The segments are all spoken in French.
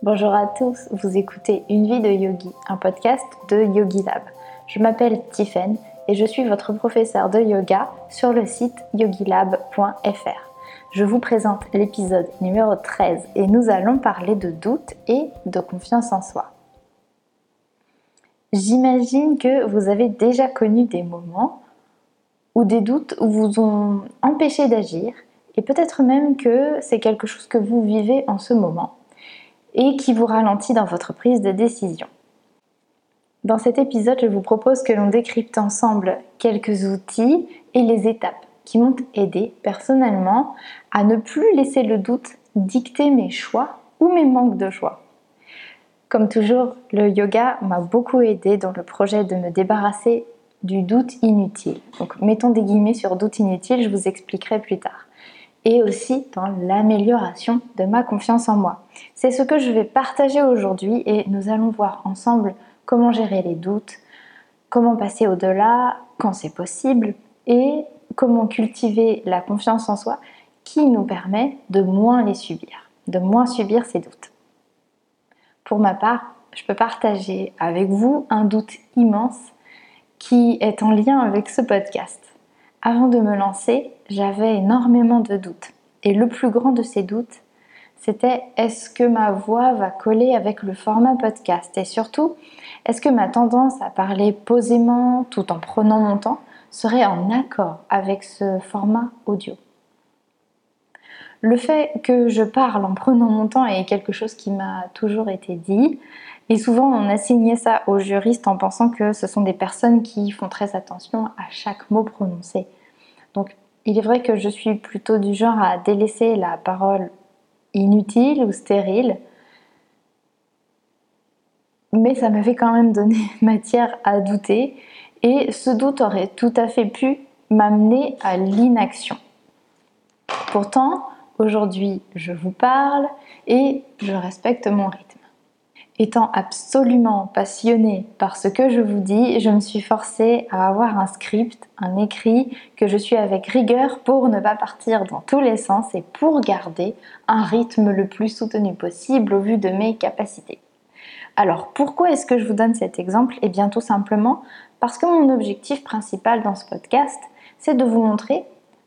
Bonjour à tous, vous écoutez Une vie de yogi, un podcast de Yogi Lab. Je m'appelle Tiffen et je suis votre professeur de yoga sur le site yogilab.fr. Je vous présente l'épisode numéro 13 et nous allons parler de doute et de confiance en soi. J'imagine que vous avez déjà connu des moments où des doutes vous ont empêché d'agir et peut-être même que c'est quelque chose que vous vivez en ce moment et qui vous ralentit dans votre prise de décision. Dans cet épisode, je vous propose que l'on décrypte ensemble quelques outils et les étapes qui m'ont aidé personnellement à ne plus laisser le doute dicter mes choix ou mes manques de choix. Comme toujours, le yoga m'a beaucoup aidé dans le projet de me débarrasser du doute inutile. Donc mettons des guillemets sur doute inutile, je vous expliquerai plus tard. Et aussi dans l'amélioration de ma confiance en moi. C'est ce que je vais partager aujourd'hui et nous allons voir ensemble comment gérer les doutes, comment passer au-delà quand c'est possible et comment cultiver la confiance en soi qui nous permet de moins les subir, de moins subir ces doutes. Pour ma part, je peux partager avec vous un doute immense qui est en lien avec ce podcast. Avant de me lancer, j'avais énormément de doutes. Et le plus grand de ces doutes, c'était est-ce que ma voix va coller avec le format podcast? Et surtout, est-ce que ma tendance à parler posément tout en prenant mon temps serait en accord avec ce format audio? Le fait que je parle en prenant mon temps est quelque chose qui m'a toujours été dit. Et souvent, on assignait ça aux juristes en pensant que ce sont des personnes qui font très attention à chaque mot prononcé. Donc, il est vrai que je suis plutôt du genre à délaisser la parole inutile ou stérile. Mais ça m'avait quand même donné matière à douter. Et ce doute aurait tout à fait pu m'amener à l'inaction. Pourtant, Aujourd'hui, je vous parle et je respecte mon rythme. Étant absolument passionnée par ce que je vous dis, je me suis forcée à avoir un script, un écrit que je suis avec rigueur pour ne pas partir dans tous les sens et pour garder un rythme le plus soutenu possible au vu de mes capacités. Alors pourquoi est-ce que je vous donne cet exemple? Eh bien tout simplement parce que mon objectif principal dans ce podcast, c'est de vous montrer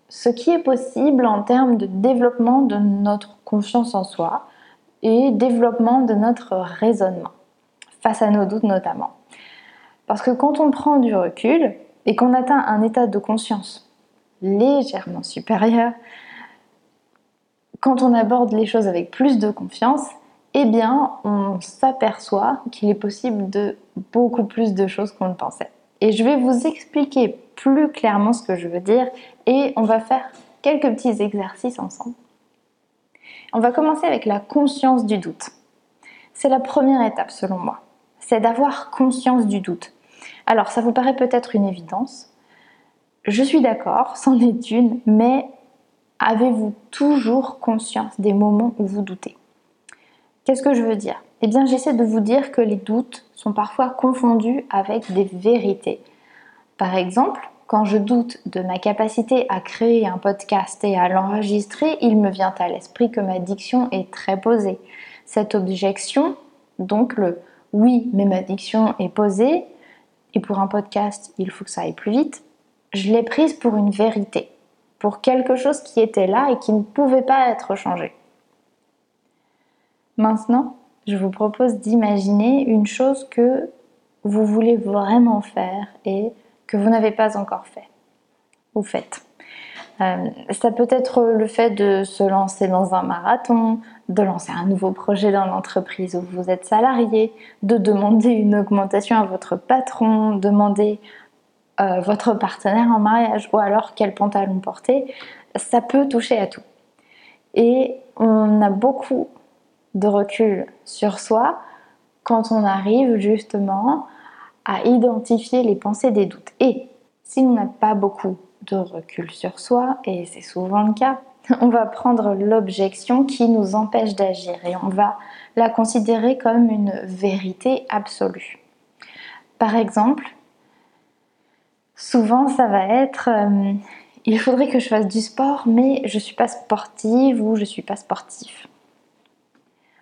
ce qui est possible en termes de développement de notre confiance en soi et développement de notre raisonnement, face à nos doutes notamment. Parce que quand on prend du recul et qu'on atteint un état de conscience légèrement supérieur, quand on aborde les choses avec plus de confiance, eh bien, on s'aperçoit qu'il est possible de beaucoup plus de choses qu'on le pensait. Et je vais vous expliquer plus clairement ce que je veux dire et on va faire quelques petits exercices ensemble. On va commencer avec la conscience du doute. C'est la première étape selon moi. C'est d'avoir conscience du doute. Alors ça vous paraît peut-être une évidence. Je suis d'accord, c'en est une, mais avez-vous toujours conscience des moments où vous doutez? Qu'est-ce que je veux dire? Eh bien j'essaie de vous dire que les doutes sont parfois confondus avec des vérités. Par exemple, quand je doute de ma capacité à créer un podcast et à l'enregistrer, il me vient à l'esprit que ma diction est très posée. Cette objection, donc le oui, mais ma diction est posée, et pour un podcast, il faut que ça aille plus vite, je l'ai prise pour une vérité, pour quelque chose qui était là et qui ne pouvait pas être changé. Maintenant, je vous propose d'imaginer une chose que vous voulez vraiment faire et que vous n'avez pas encore fait ou faites. Euh, ça peut être le fait de se lancer dans un marathon, de lancer un nouveau projet dans l'entreprise où vous êtes salarié, de demander une augmentation à votre patron, demander euh, votre partenaire en mariage ou alors quel pantalon porter. Ça peut toucher à tout. Et on a beaucoup de recul sur soi quand on arrive justement à identifier les pensées des doutes. Et si on n'a pas beaucoup de recul sur soi, et c'est souvent le cas, on va prendre l'objection qui nous empêche d'agir et on va la considérer comme une vérité absolue. Par exemple, souvent ça va être euh, il faudrait que je fasse du sport mais je ne suis pas sportive ou je ne suis pas sportif.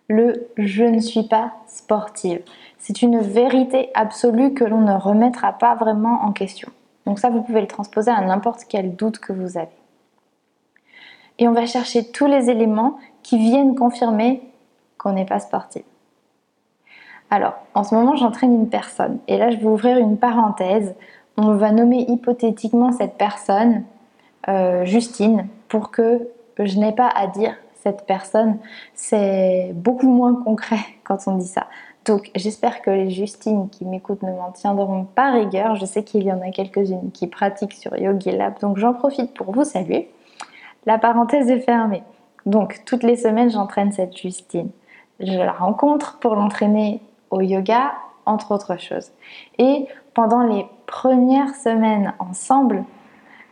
Le je ne suis pas sportive. C'est une vérité absolue que l'on ne remettra pas vraiment en question. Donc ça, vous pouvez le transposer à n'importe quel doute que vous avez. Et on va chercher tous les éléments qui viennent confirmer qu'on n'est pas sportive. Alors, en ce moment, j'entraîne une personne. Et là, je vais ouvrir une parenthèse. On va nommer hypothétiquement cette personne euh, Justine pour que je n'ai pas à dire cette personne. C'est beaucoup moins concret quand on dit ça. Donc j'espère que les Justines qui m'écoutent ne m'en tiendront pas rigueur. Je sais qu'il y en a quelques-unes qui pratiquent sur Yogi Lab, donc j'en profite pour vous saluer. La parenthèse est fermée. Donc toutes les semaines j'entraîne cette Justine. Je la rencontre pour l'entraîner au yoga, entre autres choses. Et pendant les premières semaines ensemble,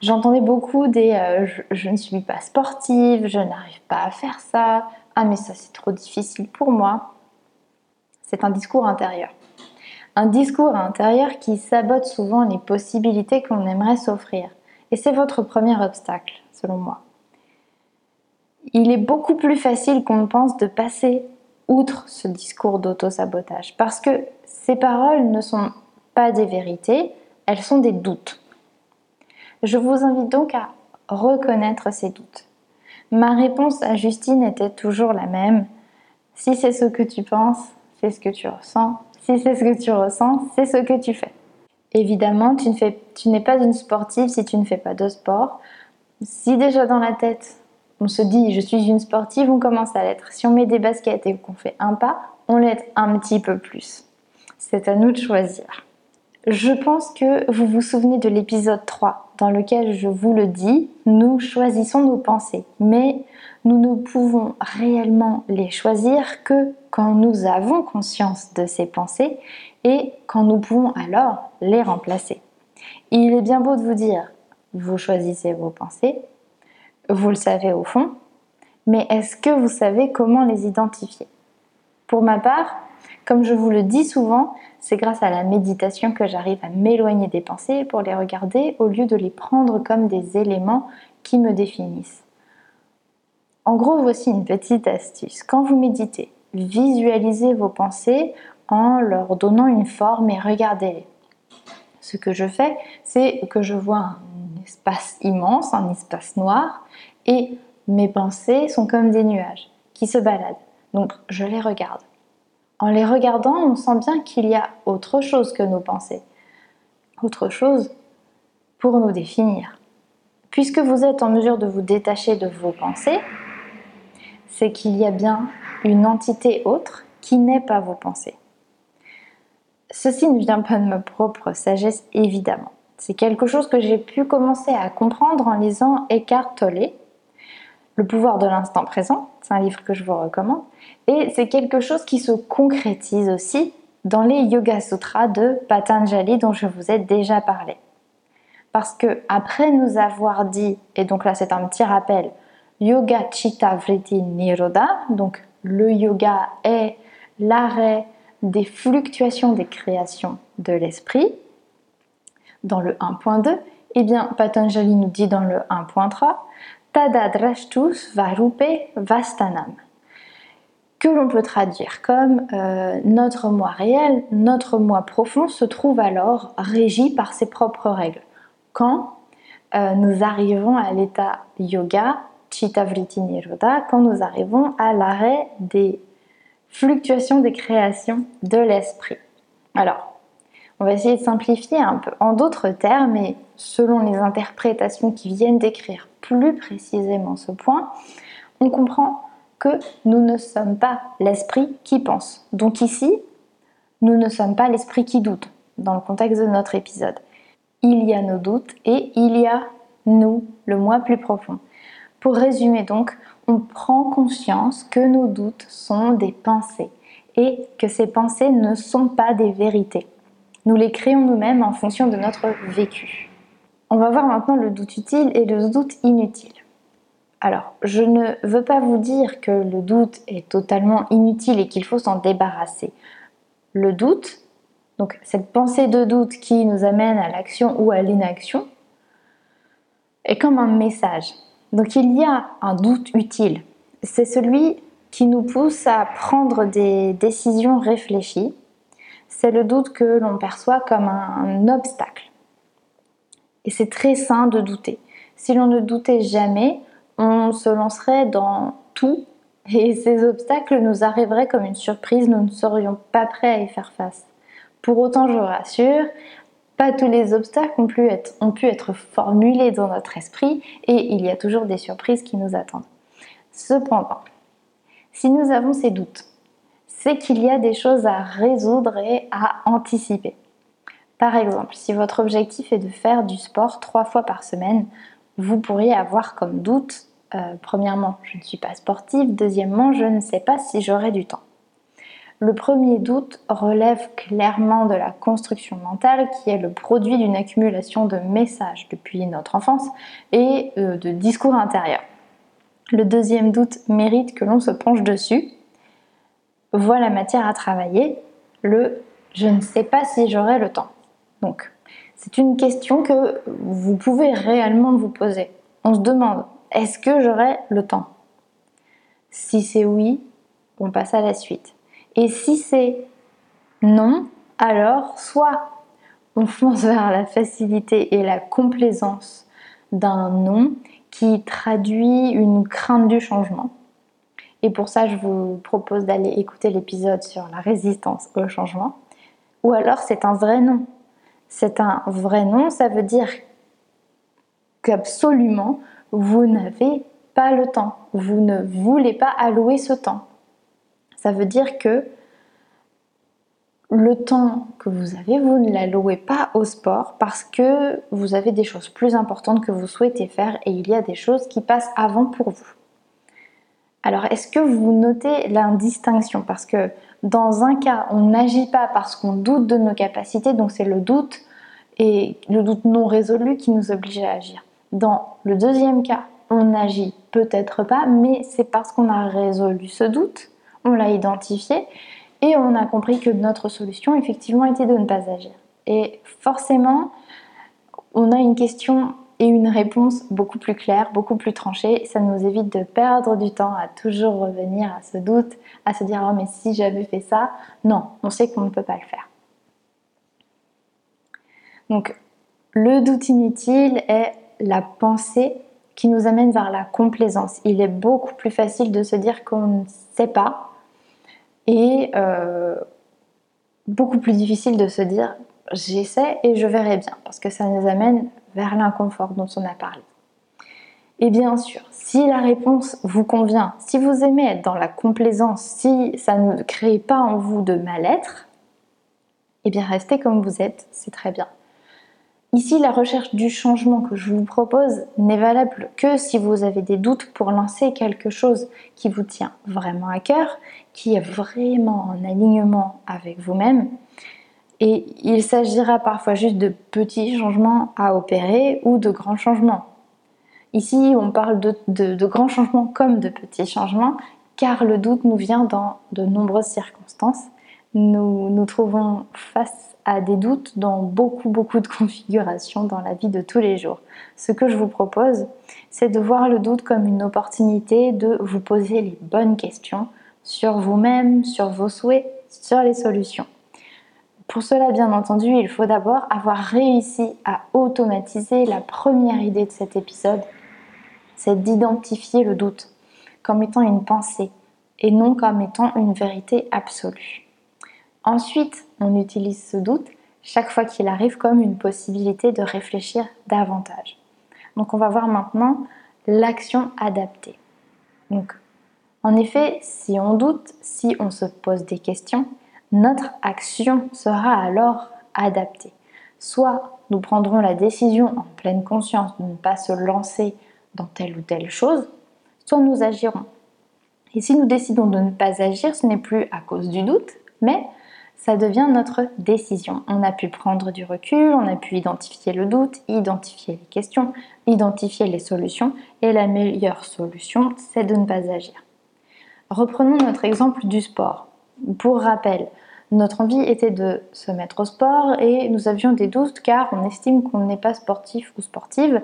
j'entendais beaucoup des euh, je, ne suis pas sportive, je n'arrive pas à faire ça, ah mais ça c'est trop difficile pour moi. C'est un discours intérieur. Un discours intérieur qui sabote souvent les possibilités qu'on aimerait s'offrir. Et c'est votre premier obstacle, selon moi. Il est beaucoup plus facile qu'on pense de passer outre ce discours d'auto-sabotage parce que ces paroles ne sont pas des vérités, elles sont des doutes. Je vous invite donc à reconnaître ces doutes. Ma réponse à Justine était toujours la même. Si c'est ce que tu penses, c'est ce que tu ressens. Si c'est ce que tu ressens, c'est ce que tu fais. Évidemment, tu, n'es pas une sportive si tu ne fais pas de sport. Si déjà dans la tête, on se dit je suis une sportive, on commence à l'être. Si on met des baskets et qu'on fait un pas, on l'est un petit peu plus. C'est à nous de choisir. Je pense que vous vous souvenez de l'épisode 3 dans lequel je vous le dis, nous choisissons nos pensées, mais nous ne pouvons réellement les choisir que quand nous avons conscience de ces pensées et quand nous pouvons alors les remplacer. Il est bien beau de vous dire, vous choisissez vos pensées, vous le savez au fond, mais est-ce que vous savez comment les identifier? Pour ma part, comme je vous le dis souvent, c'est grâce à la méditation que j'arrive à m'éloigner des pensées pour les regarder au lieu de les prendre comme des éléments qui me définissent. En gros, voici une petite astuce. Quand vous méditez, visualisez vos pensées en leur donnant une forme et regardez-les. Ce que je fais, c'est que je vois un espace immense, un espace noir, et mes pensées sont comme des nuages qui se baladent. Donc je les regarde. En les regardant, on sent bien qu'il y a autre chose que nos pensées. Autre chose pour nous définir. Puisque vous êtes en mesure de vous détacher de vos pensées, c'est qu'il y a bien une entité autre qui n'est pas vos pensées. Ceci ne vient pas de ma propre sagesse, évidemment. C'est quelque chose que j'ai pu commencer à comprendre en lisant Eckhart Tolle, Le pouvoir de l'instant présent, c'est un livre que je vous recommande, et c'est quelque chose qui se concrétise aussi dans les Yoga Sutras de Patanjali dont je vous ai déjà parlé. Parce que après nous avoir dit, et donc là c'est un petit rappel, Yoga Chitta Vritti Nirodha, donc le yoga est l'arrêt des fluctuations des créations de l'esprit, dans le 1.2, eh bien Patanjali nous dit dans le 1.3, Que l'on peut traduire comme euh, notre moi réel, notre moi profond se trouve alors régi par ses propres règles. Quand euh, nous arrivons à l'état yoga, Chitta Vritti Nirodha, quand nous arrivons à l'arrêt des fluctuations des créations de l'esprit. Alors, on va essayer de simplifier un peu. En d'autres termes, et selon les interprétations qui viennent décrire plus précisément ce point, on comprend que nous ne sommes pas l'esprit qui pense. Donc ici, nous ne sommes pas l'esprit qui doute, dans le contexte de notre épisode. Il y a nos doutes et il y a nous, le moi plus profond. Pour résumer donc, on prend conscience que nos doutes sont des pensées et que ces pensées ne sont pas des vérités. Nous les créons nous-mêmes en fonction de notre vécu. On va voir maintenant le doute utile et le doute inutile. Alors, je ne veux pas vous dire que le doute est totalement inutile et qu'il faut s'en débarrasser. Le doute, donc cette pensée de doute qui nous amène à l'action ou à l'inaction, est comme un message. Donc il y a un doute utile. C'est celui qui nous pousse à prendre des décisions réfléchies. C'est le doute que l'on perçoit comme un obstacle. Et c'est très sain de douter. Si l'on ne doutait jamais, on se lancerait dans tout et ces obstacles nous arriveraient comme une surprise, nous ne serions pas prêts à y faire face. Pour autant, je vous rassure, pas tous les obstacles ont pu, être, ont pu être formulés dans notre esprit et il y a toujours des surprises qui nous attendent. Cependant, si nous avons ces doutes, c'est qu'il y a des choses à résoudre et à anticiper. Par exemple, si votre objectif est de faire du sport trois fois par semaine, vous pourriez avoir comme doute, euh, premièrement, je ne suis pas sportive, deuxièmement, je ne sais pas si j'aurai du temps. Le premier doute relève clairement de la construction mentale qui est le produit d'une accumulation de messages depuis notre enfance et euh, de discours intérieurs. Le deuxième doute mérite que l'on se penche dessus, voit la matière à travailler, le je ne sais pas si j'aurai le temps. Donc, c'est une question que vous pouvez réellement vous poser. On se demande, est-ce que j'aurai le temps? Si c'est oui, on passe à la suite. Et si c'est non, alors soit on fonce vers la facilité et la complaisance d'un non qui traduit une crainte du changement. Et pour ça, je vous propose d'aller écouter l'épisode sur la résistance au changement. Ou alors c'est un vrai non. C'est un vrai non, ça veut dire qu'absolument, vous n'avez pas le temps. Vous ne voulez pas allouer ce temps. Ça veut dire que le temps que vous avez, vous ne l'allouez pas au sport parce que vous avez des choses plus importantes que vous souhaitez faire et il y a des choses qui passent avant pour vous. Alors, est-ce que vous notez l'indistinction Parce que dans un cas, on n'agit pas parce qu'on doute de nos capacités, donc c'est le doute et le doute non résolu qui nous oblige à agir. Dans le deuxième cas, on n'agit peut-être pas, mais c'est parce qu'on a résolu ce doute, on l'a identifié et on a compris que notre solution effectivement était de ne pas agir. Et forcément, on a une question et une réponse beaucoup plus claire, beaucoup plus tranchée. Ça nous évite de perdre du temps à toujours revenir à ce doute, à se dire oh mais si j'avais fait ça, non, on sait qu'on ne peut pas le faire. Donc le doute inutile est la pensée qui nous amène vers la complaisance. Il est beaucoup plus facile de se dire qu'on ne sait pas et euh, beaucoup plus difficile de se dire j'essaie et je verrai bien parce que ça nous amène vers l'inconfort dont on a parlé. Et bien sûr, si la réponse vous convient, si vous aimez être dans la complaisance, si ça ne crée pas en vous de mal-être, eh bien restez comme vous êtes, c'est très bien. Ici, la recherche du changement que je vous propose n'est valable que si vous avez des doutes pour lancer quelque chose qui vous tient vraiment à cœur, qui est vraiment en alignement avec vous-même. Et il s'agira parfois juste de petits changements à opérer ou de grands changements. Ici, on parle de, grands changements comme de petits changements, car le doute nous vient dans de nombreuses circonstances. Nous nous trouvons face à des doutes dans beaucoup beaucoup de configurations dans la vie de tous les jours. Ce que je vous propose, c'est de voir le doute comme une opportunité de vous poser les bonnes questions sur vous-même, sur vos souhaits, sur les solutions. Pour cela, bien entendu, il faut d'abord avoir réussi à automatiser la première idée de cet épisode, c'est d'identifier le doute comme étant une pensée et non comme étant une vérité absolue. Ensuite, on utilise ce doute chaque fois qu'il arrive comme une possibilité de réfléchir davantage. Donc on va voir maintenant l'action adaptée. Donc en effet, si on doute, si on se pose des questions, notre action sera alors adaptée. Soit nous prendrons la décision en pleine conscience de ne pas se lancer dans telle ou telle chose, soit nous agirons. Et si nous décidons de ne pas agir, ce n'est plus à cause du doute, mais ça devient notre décision. On a pu prendre du recul, on a pu identifier le doute, identifier les questions, identifier les solutions, et la meilleure solution, c'est de ne pas agir. Reprenons notre exemple du sport. Pour rappel, notre envie était de se mettre au sport et nous avions des doutes car on estime qu'on n'est pas sportif ou sportive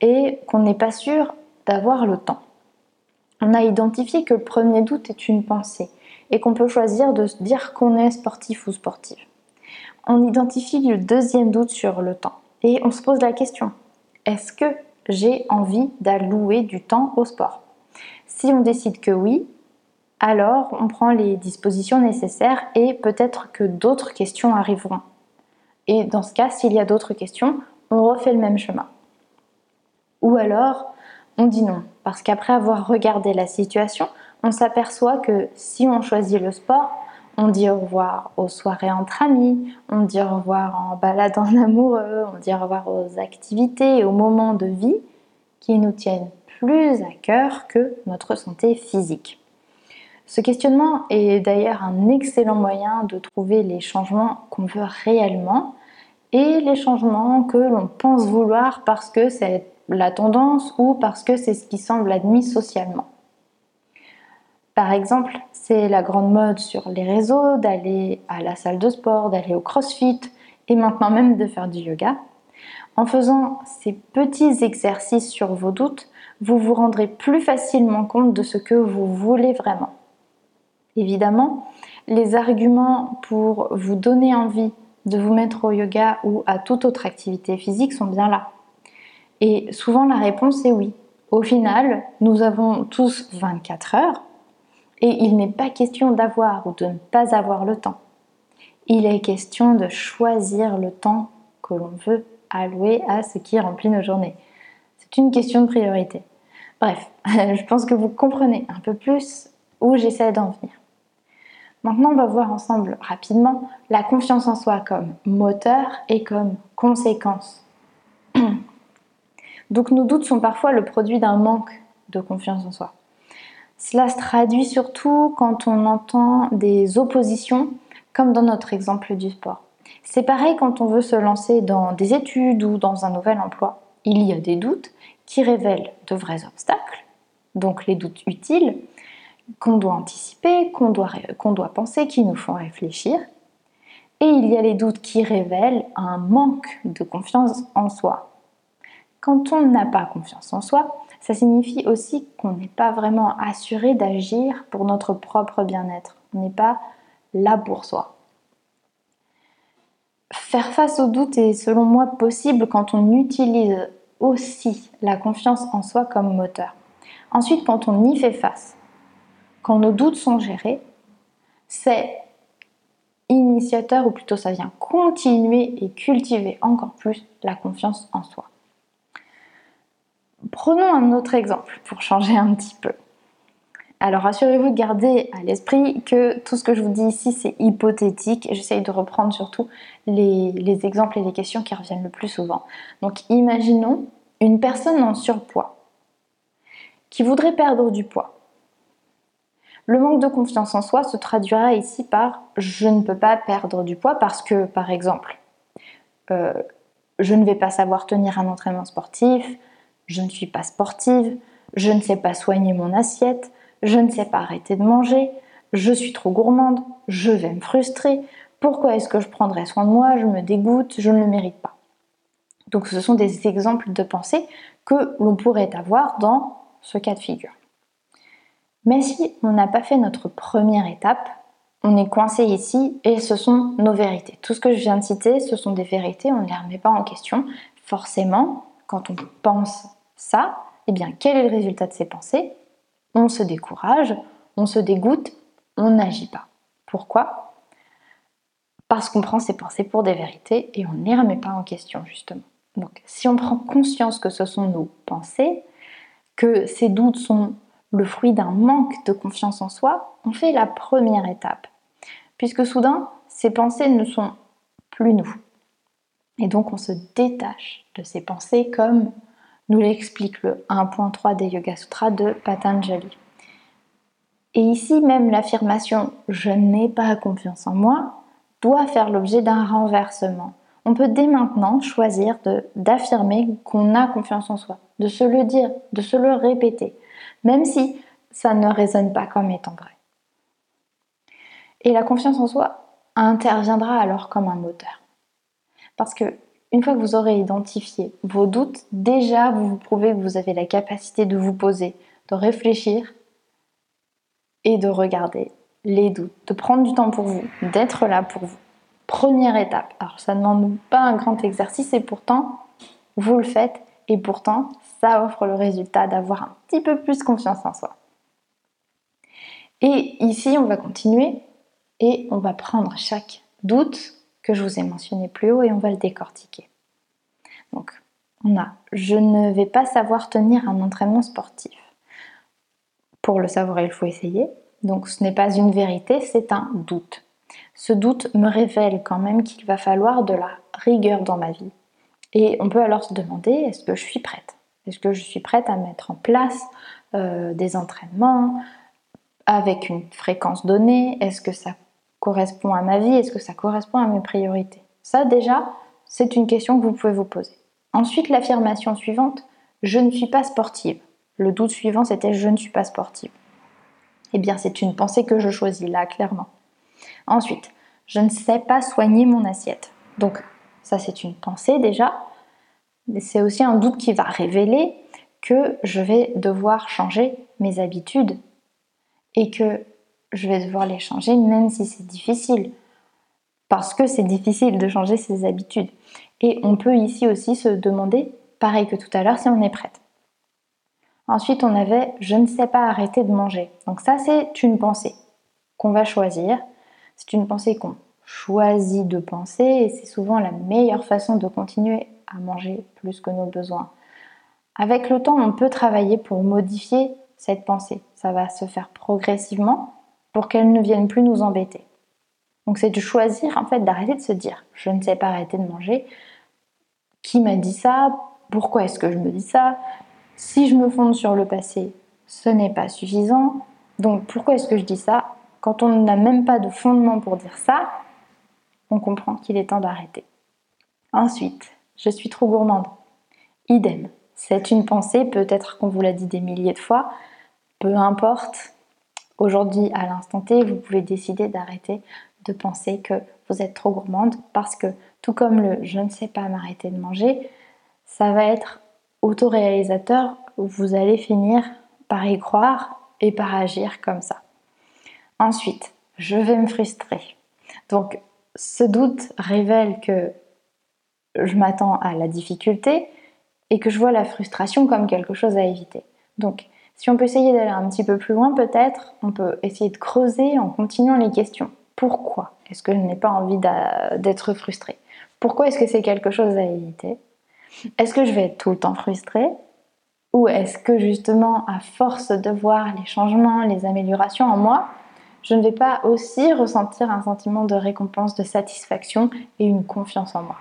et qu'on n'est pas sûr d'avoir le temps. on a identifié que le premier doute est une pensée et qu'on peut choisir de se dire qu'on est sportif ou sportive. On identifie le deuxième doute sur le temps et on se pose la question est-ce que j'ai envie d'allouer du temps au sport? Si on décide que oui, alors on prend les dispositions nécessaires et peut-être que d'autres questions arriveront. Et dans ce cas, s'il y a d'autres questions, on refait le même chemin. Ou alors, on dit non, parce qu'après avoir regardé la situation, on s'aperçoit que si on choisit le sport, on dit au revoir aux soirées entre amis, on dit au revoir en balade en amoureux, on dit au revoir aux activités et aux moments de vie qui nous tiennent plus à cœur que notre santé physique. Ce questionnement est d'ailleurs un excellent moyen de trouver les changements qu'on veut réellement et les changements que l'on pense vouloir parce que c'est la tendance ou parce que c'est ce qui semble admis socialement. Par exemple, c'est la grande mode sur les réseaux d'aller à la salle de sport, d'aller au crossfit et maintenant même de faire du yoga. En faisant ces petits exercices sur vos doutes, vous vous rendrez plus facilement compte de ce que vous voulez vraiment. Évidemment, les arguments pour vous donner envie de vous mettre au yoga ou à toute autre activité physique sont bien là. Et souvent la réponse est oui. Au final, nous avons tous 24 heures et il n'est pas question d'avoir ou de ne pas avoir le temps. Il est question de choisir le temps que l'on veut allouer à ce qui remplit nos journées. C'est une question de priorité. Bref, je pense que vous comprenez un peu plus où j'essaie d'en venir. Maintenant, on va voir ensemble rapidement la confiance en soi comme moteur et comme conséquence. Donc nos doutes sont parfois le produit d'un manque de confiance en soi. Cela se traduit surtout quand on entend des oppositions, comme dans notre exemple du sport. C'est pareil quand on veut se lancer dans des études ou dans un nouvel emploi. Il y a des doutes qui révèlent de vrais obstacles, donc les doutes utiles, qu'on doit anticiper, qu'on doit, penser, qui nous font réfléchir. Et il y a les doutes qui révèlent un manque de confiance en soi. Quand on n'a pas confiance en soi, ça signifie aussi qu'on n'est pas vraiment assuré d'agir pour notre propre bien-être. On n'est pas là pour soi. Faire face aux doutes est selon moi possible quand on utilise aussi la confiance en soi comme moteur. Ensuite, quand on y fait face, quand nos doutes sont gérés, c'est initiateur, ou plutôt ça vient continuer et cultiver encore plus la confiance en soi. Prenons un autre exemple pour changer un petit peu. Alors assurez-vous de garder à l'esprit que tout ce que je vous dis ici c'est hypothétique. J'essaye de reprendre surtout les, les, exemples et les questions qui reviennent le plus souvent. Donc imaginons une personne en surpoids qui voudrait perdre du poids. Le manque de confiance en soi se traduira ici par je ne peux pas perdre du poids parce que, par exemple, euh, je ne vais pas savoir tenir un entraînement sportif, je ne suis pas sportive, je ne sais pas soigner mon assiette, je ne sais pas arrêter de manger, je suis trop gourmande, je vais me frustrer, pourquoi est-ce que je prendrais soin de moi, je me dégoûte, je ne le mérite pas. Donc ce sont des exemples de pensée que l'on pourrait avoir dans ce cas de figure. Mais si on n'a pas fait notre première étape, on est coincé ici et ce sont nos vérités. Tout ce que je viens de citer, ce sont des vérités, on ne les remet pas en question. Forcément, quand on pense ça, eh bien, quel est le résultat de ces pensées? On se décourage, on se dégoûte, on n'agit pas. Pourquoi? Parce qu'on prend ces pensées pour des vérités et on ne les remet pas en question, justement. Donc, si on prend conscience que ce sont nos pensées, que ces doutes sont le fruit d'un manque de confiance en soi, on fait la première étape. Puisque soudain, ces pensées ne sont plus nous. Et donc on se détache de ces pensées comme nous l'explique le 1.3 des Yoga Sutras de Patanjali. Et ici même l'affirmation je n'ai pas confiance en moi doit faire l'objet d'un renversement. On peut dès maintenant choisir d'affirmer qu'on a confiance en soi, de se le dire, de se le répéter même si ça ne résonne pas comme étant vrai. Et la confiance en soi interviendra alors comme un moteur. Parce que une fois que vous aurez identifié vos doutes, déjà vous vous prouvez que vous avez la capacité de vous poser, de réfléchir et de regarder les doutes, de prendre du temps pour vous, d'être là pour vous. Première étape. Alors ça ne demande pas un grand exercice et pourtant vous le faites et pourtant ça offre le résultat d'avoir un petit peu plus confiance en soi. Et ici on va continuer et on va prendre chaque doute que je vous ai mentionné plus haut et on va le décortiquer. Donc on a je ne vais pas savoir tenir un entraînement sportif. Pour le savoir, il faut essayer. Donc ce n'est pas une vérité, c'est un doute. Ce doute me révèle quand même qu'il va falloir de la rigueur dans ma vie. Et on peut alors se demander, est-ce que je suis prête? Est-ce que je suis prête à mettre en place euh, des entraînements avec une fréquence donnée? Est-ce que ça correspond à ma vie? Est-ce que ça correspond à mes priorités? Ça déjà, c'est une question que vous pouvez vous poser. Ensuite, l'affirmation suivante, je ne suis pas sportive. Le doute suivant, c'était je ne suis pas sportive. Eh bien, c'est une pensée que je choisis là, clairement. Ensuite, je ne sais pas soigner mon assiette. Donc, ça, c'est une pensée déjà. Mais c'est aussi un doute qui va révéler que je vais devoir changer mes habitudes et que je vais devoir les changer même si c'est difficile. Parce que c'est difficile de changer ses habitudes. Et on peut ici aussi se demander, pareil que tout à l'heure, si on est prête. Ensuite, on avait je ne sais pas arrêter de manger. Donc ça, c'est une pensée qu'on va choisir. C'est une pensée qu'on choisit de penser et c'est souvent la meilleure façon de continuer à manger plus que nos besoins. Avec le temps, on peut travailler pour modifier cette pensée. Ça va se faire progressivement pour qu'elle ne vienne plus nous embêter. Donc c'est de choisir en fait d'arrêter de se dire je ne sais pas arrêter de manger. Qui m'a dit ça? Pourquoi est-ce que je me dis ça? Si je me fonde sur le passé, ce n'est pas suffisant. Donc pourquoi est-ce que je dis ça? Quand on n'a même pas de fondement pour dire ça, on comprend qu'il est temps d'arrêter. Ensuite, je suis trop gourmande. Idem. C'est une pensée, peut-être qu'on vous l'a dit des milliers de fois, peu importe. Aujourd'hui, à l'instant T, vous pouvez décider d'arrêter de penser que vous êtes trop gourmande parce que tout comme le je ne sais pas m'arrêter de manger, ça va être autoréalisateur, vous allez finir par y croire et par agir comme ça. Ensuite, je vais me frustrer. Donc, ce doute révèle que je m'attends à la difficulté et que je vois la frustration comme quelque chose à éviter. Donc, si on peut essayer d'aller un petit peu plus loin, peut-être, on peut essayer de creuser en continuant les questions. Pourquoi est-ce que je n'ai pas envie d'être frustrée? Pourquoi est-ce que c'est quelque chose à éviter? Est-ce que je vais être tout le temps frustrée? Ou est-ce que justement, à force de voir les changements, les améliorations en moi, je ne vais pas aussi ressentir un sentiment de récompense, de satisfaction et une confiance en moi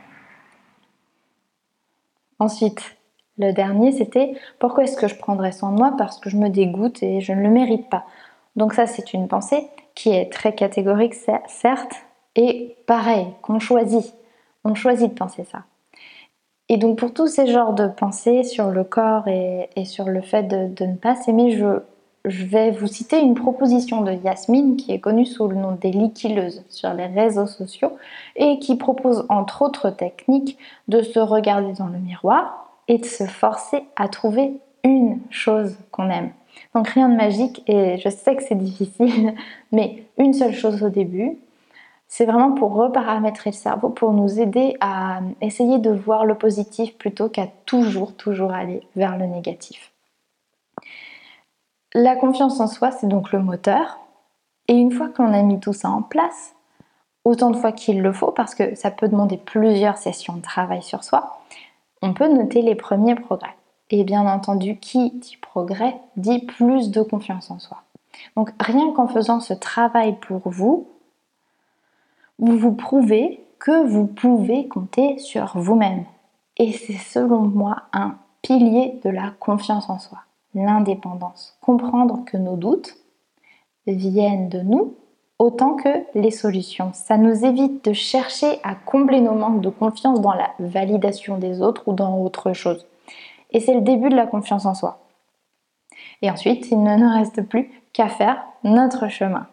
Ensuite, le dernier, c'était pourquoi est-ce que je prendrais soin de moi? Parce que je me dégoûte et je ne le mérite pas. Donc ça, c'est une pensée qui est très catégorique, certes, et pareil, qu'on choisit. On choisit de penser ça. Et donc pour tous ces genres de pensées sur le corps et, sur le fait de, ne pas s'aimer, je, je, vais vous citer une proposition de Yasmine qui est connue sous le nom des liquilleuses sur les réseaux sociaux et qui propose entre autres techniques de se regarder dans le miroir et de se forcer à trouver une chose qu'on aime. Donc rien de magique et je sais que c'est difficile, mais une seule chose au début, c'est vraiment pour reparamétrer le cerveau, pour nous aider à essayer de voir le positif plutôt qu'à toujours, toujours aller vers le négatif. La confiance en soi, c'est donc le moteur. Et une fois qu'on a mis tout ça en place, autant de fois qu'il le faut, parce que ça peut demander plusieurs sessions de travail sur soi, on peut noter les premiers progrès. Et bien entendu, qui dit progrès dit plus de confiance en soi. Donc rien qu'en faisant ce travail pour vous, vous vous prouvez que vous pouvez compter sur vous-même. Et c'est selon moi un pilier de la confiance en soi, l'indépendance. Comprendre que nos doutes viennent de nous autant que les solutions. Ça nous évite de chercher à combler nos manques de confiance dans la validation des autres ou dans autre chose. Et c'est le début de la confiance en soi. Et ensuite, il ne nous reste plus qu'à faire notre chemin.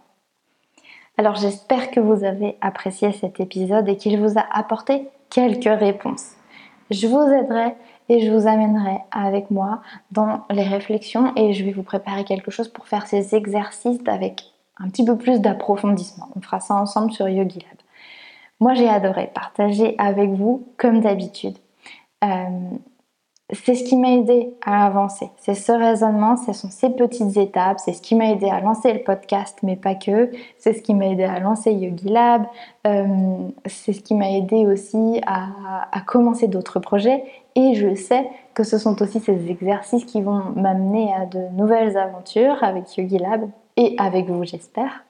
Alors j'espère que vous avez apprécié cet épisode et qu'il vous a apporté quelques réponses. je vous aiderai et je vous amènerai avec moi dans les réflexions et je vais vous préparer quelque chose pour faire ces exercices avec un petit peu plus d'approfondissement. On fera ça ensemble sur Yogi Lab. Moi, j'ai adoré partager avec vous comme d'habitude. Euh, c'est ce qui m'a aidé à avancer. C'est ce raisonnement, ce sont ces petites étapes, c'est ce qui m'a aidé à lancer le podcast, mais pas que. C'est ce qui m'a aidé à lancer Yogi Lab. Euh, c'est ce qui m'a aidé aussi à, à commencer d'autres projets. Et je sais que ce sont aussi ces exercices qui vont m'amener à de nouvelles aventures avec Yogi Lab et avec vous, j'espère.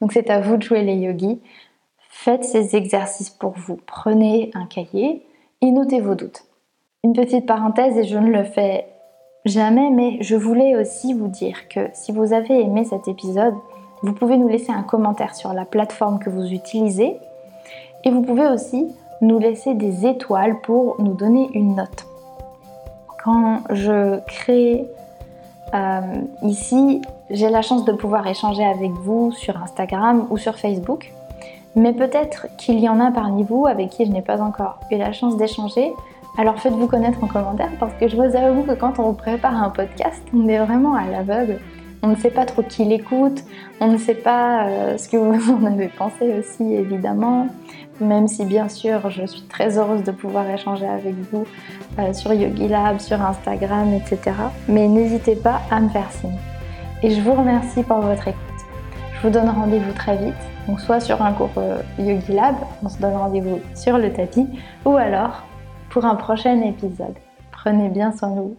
Donc c'est à vous de jouer les yogis. Faites ces exercices pour vous. Prenez un cahier et notez vos doutes. Une petite parenthèse, et je ne le fais jamais, mais je voulais aussi vous dire que si vous avez aimé cet épisode, vous pouvez nous laisser un commentaire sur la plateforme que vous utilisez et vous pouvez aussi nous laisser des étoiles pour nous donner une note. Quand je crée euh, ici, j'ai la chance de pouvoir échanger avec vous sur Instagram ou sur Facebook, mais peut-être qu'il y en a parmi vous avec qui je n'ai pas encore eu la chance d'échanger. Alors faites-vous connaître en commentaire parce que je vous avoue que quand on prépare un podcast, on est vraiment à l'aveugle. On ne sait pas trop qui l'écoute, on ne sait pas euh, ce que vous en avez pensé aussi évidemment, même si bien sûr je suis très heureuse de pouvoir échanger avec vous euh, sur Yogi Lab, sur Instagram, etc. Mais n'hésitez pas à me faire signe. Et je vous remercie pour votre écoute. Je vous donne rendez-vous très vite, donc soit sur un cours euh, Yogi Lab, on se donne rendez-vous sur le tapis, ou alors pour un prochain épisode. Prenez bien soin de vous.